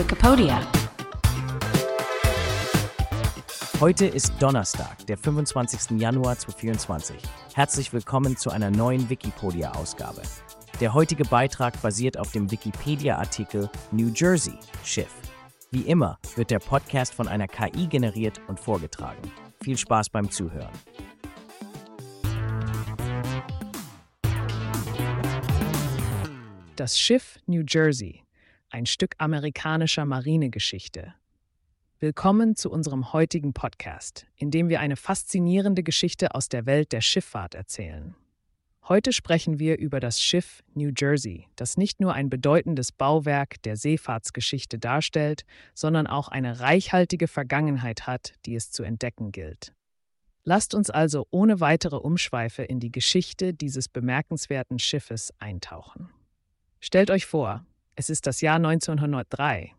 Wikipedia. Heute ist Donnerstag, der 25. Januar 2024. Herzlich willkommen zu einer neuen Wikipedia-Ausgabe. Der heutige Beitrag basiert auf dem Wikipedia-Artikel New Jersey Schiff. Wie immer wird der Podcast von einer KI generiert und vorgetragen. Viel Spaß beim Zuhören. Das Schiff New Jersey, ein Stück amerikanischer Marinegeschichte. Willkommen zu unserem heutigen Podcast, in dem wir eine faszinierende Geschichte aus der Welt der Schifffahrt erzählen. Heute sprechen wir über das Schiff New Jersey, das nicht nur ein bedeutendes Bauwerk der Seefahrtsgeschichte darstellt, sondern auch eine reichhaltige Vergangenheit hat, die es zu entdecken gilt. Lasst uns also ohne weitere Umschweife in die Geschichte dieses bemerkenswerten Schiffes eintauchen. Stellt euch vor, es ist das Jahr 1903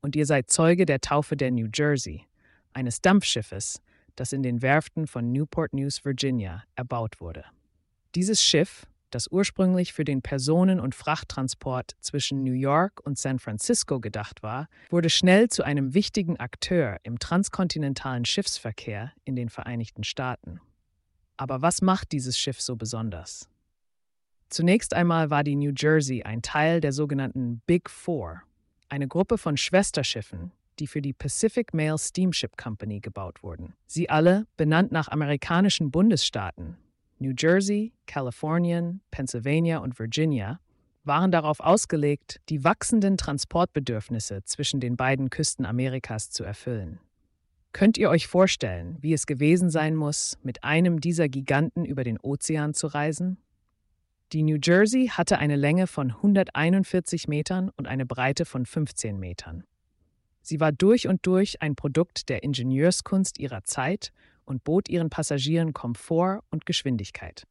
und ihr seid Zeuge der Taufe der New Jersey, eines Dampfschiffes, das in den Werften von Newport News, Virginia, erbaut wurde. Dieses Schiff, das ursprünglich für den Personen- und Frachttransport zwischen New York und San Francisco gedacht war, wurde schnell zu einem wichtigen Akteur im transkontinentalen Schiffsverkehr in den Vereinigten Staaten. Aber was macht dieses Schiff so besonders? Zunächst einmal war die New Jersey ein Teil der sogenannten Big Four, eine Gruppe von Schwesterschiffen, die für die Pacific Mail Steamship Company gebaut wurden. Sie alle, benannt nach amerikanischen Bundesstaaten, New Jersey, Kalifornien, Pennsylvania und Virginia, waren darauf ausgelegt, die wachsenden Transportbedürfnisse zwischen den beiden Küsten Amerikas zu erfüllen. Könnt ihr euch vorstellen, wie es gewesen sein muss, mit einem dieser Giganten über den Ozean zu reisen? Die New Jersey hatte eine Länge von 141 Metern und eine Breite von 15 Metern. Sie war durch und durch ein Produkt der Ingenieurskunst ihrer Zeit und bot ihren Passagieren Komfort und Geschwindigkeit.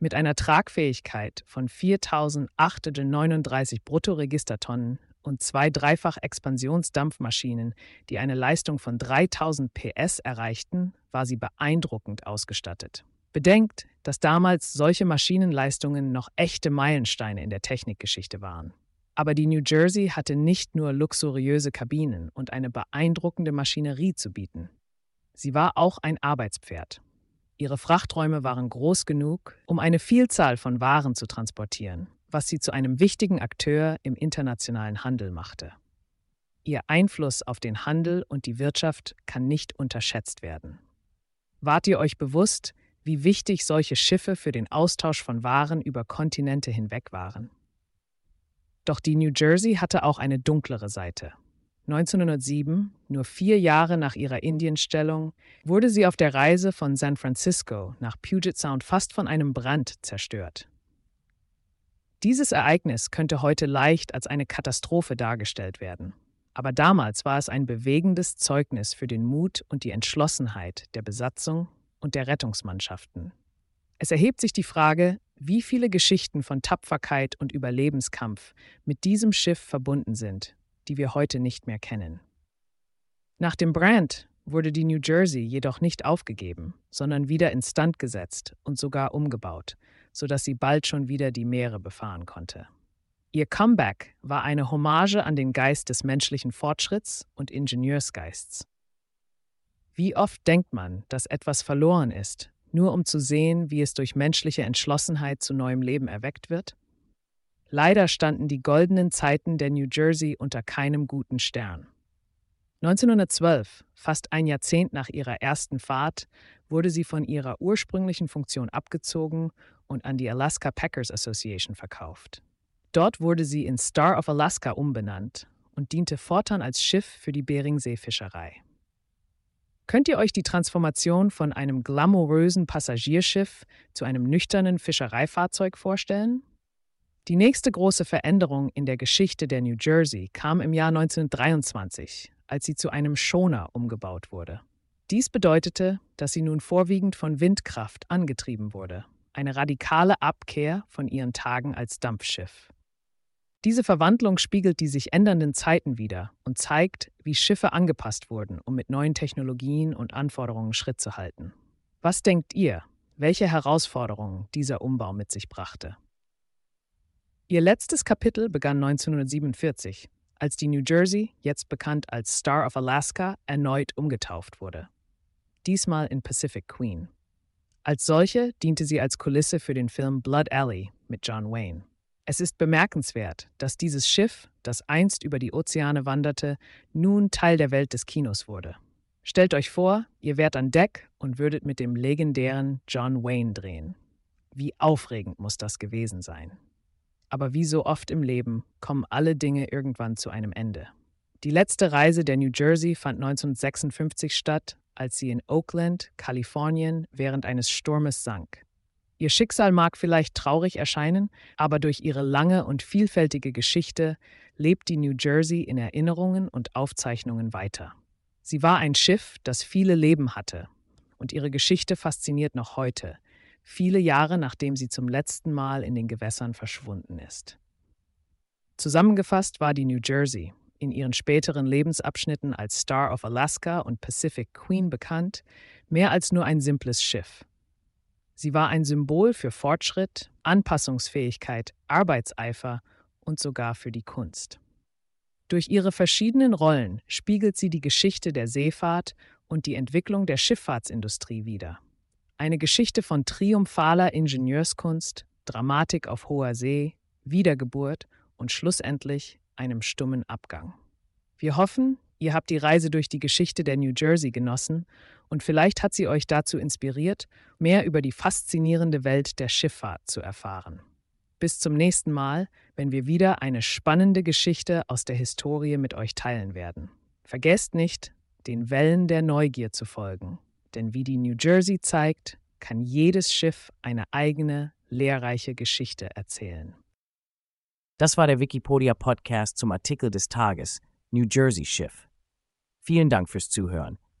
Mit einer Tragfähigkeit von 4.839 Bruttoregistertonnen und zwei Dreifach-Expansionsdampfmaschinen, die eine Leistung von 3000 PS erreichten, war sie beeindruckend ausgestattet. Bedenkt, dass damals solche Maschinenleistungen noch echte Meilensteine in der Technikgeschichte waren. Aber die New Jersey hatte nicht nur luxuriöse Kabinen und eine beeindruckende Maschinerie zu bieten. Sie war auch ein Arbeitspferd. Ihre Frachträume waren groß genug, um eine Vielzahl von Waren zu transportieren, was sie zu einem wichtigen Akteur im internationalen Handel machte. Ihr Einfluss auf den Handel und die Wirtschaft kann nicht unterschätzt werden. Wart ihr euch bewusst, wie wichtig solche Schiffe für den Austausch von Waren über Kontinente hinweg waren. Doch die New Jersey hatte auch eine dunklere Seite. 1907, nur vier Jahre nach ihrer Indienstellung, wurde sie auf der Reise von San Francisco nach Puget Sound fast von einem Brand zerstört. Dieses Ereignis könnte heute leicht als eine Katastrophe dargestellt werden. Aber damals war es ein bewegendes Zeugnis für den Mut und die Entschlossenheit der Besatzung und der Rettungsmannschaften. Es erhebt sich die Frage, wie viele Geschichten von Tapferkeit und Überlebenskampf mit diesem Schiff verbunden sind, die wir heute nicht mehr kennen. Nach dem Brand wurde die New Jersey jedoch nicht aufgegeben, sondern wieder instand gesetzt und sogar umgebaut, sodass sie bald schon wieder die Meere befahren konnte. Ihr Comeback war eine Hommage an den Geist des menschlichen Fortschritts und Ingenieursgeists. Wie oft denkt man, dass etwas verloren ist, nur um zu sehen, wie es durch menschliche Entschlossenheit zu neuem Leben erweckt wird? Leider standen die goldenen Zeiten der New Jersey unter keinem guten Stern. 1912, fast ein Jahrzehnt nach ihrer ersten Fahrt, wurde sie von ihrer ursprünglichen Funktion abgezogen und an die Alaska Packers Association verkauft. Dort wurde sie in Star of Alaska umbenannt und diente fortan als Schiff für die Beringseefischerei. Könnt ihr euch die Transformation von einem glamourösen Passagierschiff zu einem nüchternen Fischereifahrzeug vorstellen? Die nächste große Veränderung in der Geschichte der New Jersey kam im Jahr 1923, als sie zu einem Schoner umgebaut wurde. Dies bedeutete, dass sie nun vorwiegend von Windkraft angetrieben wurde, eine radikale Abkehr von ihren Tagen als Dampfschiff. Diese Verwandlung spiegelt die sich ändernden Zeiten wider und zeigt, wie Schiffe angepasst wurden, um mit neuen Technologien und Anforderungen Schritt zu halten. Was denkt ihr, welche Herausforderungen dieser Umbau mit sich brachte? Ihr letztes Kapitel begann 1947, als die New Jersey, jetzt bekannt als Star of Alaska, erneut umgetauft wurde. Diesmal in Pacific Queen. Als solche diente sie als Kulisse für den Film Blood Alley mit John Wayne. Es ist bemerkenswert, dass dieses Schiff, das einst über die Ozeane wanderte, nun Teil der Welt des Kinos wurde. Stellt euch vor, ihr wärt an Deck und würdet mit dem legendären John Wayne drehen. Wie aufregend muss das gewesen sein. Aber wie so oft im Leben kommen alle Dinge irgendwann zu einem Ende. Die letzte Reise der New Jersey fand 1956 statt, als sie in Oakland, Kalifornien, während eines Sturmes sank. Ihr Schicksal mag vielleicht traurig erscheinen, aber durch ihre lange und vielfältige Geschichte lebt die New Jersey in Erinnerungen und Aufzeichnungen weiter. Sie war ein Schiff, das viele Leben hatte, und ihre Geschichte fasziniert noch heute, viele Jahre nachdem sie zum letzten Mal in den Gewässern verschwunden ist. Zusammengefasst war die New Jersey, in ihren späteren Lebensabschnitten als Star of Alaska und Pacific Queen bekannt, mehr als nur ein simples Schiff. Sie war ein Symbol für Fortschritt, Anpassungsfähigkeit, Arbeitseifer und sogar für die Kunst. Durch ihre verschiedenen Rollen spiegelt sie die Geschichte der Seefahrt und die Entwicklung der Schifffahrtsindustrie wider. Eine Geschichte von triumphaler Ingenieurskunst, Dramatik auf hoher See, Wiedergeburt und schlussendlich einem stummen Abgang. Wir hoffen, ihr habt die Reise durch die Geschichte der New Jersey genossen und vielleicht hat sie euch dazu inspiriert, mehr über die faszinierende Welt der Schifffahrt zu erfahren. Bis zum nächsten Mal, wenn wir wieder eine spannende Geschichte aus der Historie mit euch teilen werden. Vergesst nicht, den Wellen der Neugier zu folgen denn wie die New Jersey zeigt, kann jedes Schiff eine eigene, lehrreiche Geschichte erzählen. Das war der Wikipedia Podcast zum Artikel des Tages New Jersey Schiff. Vielen Dank fürs Zuhören.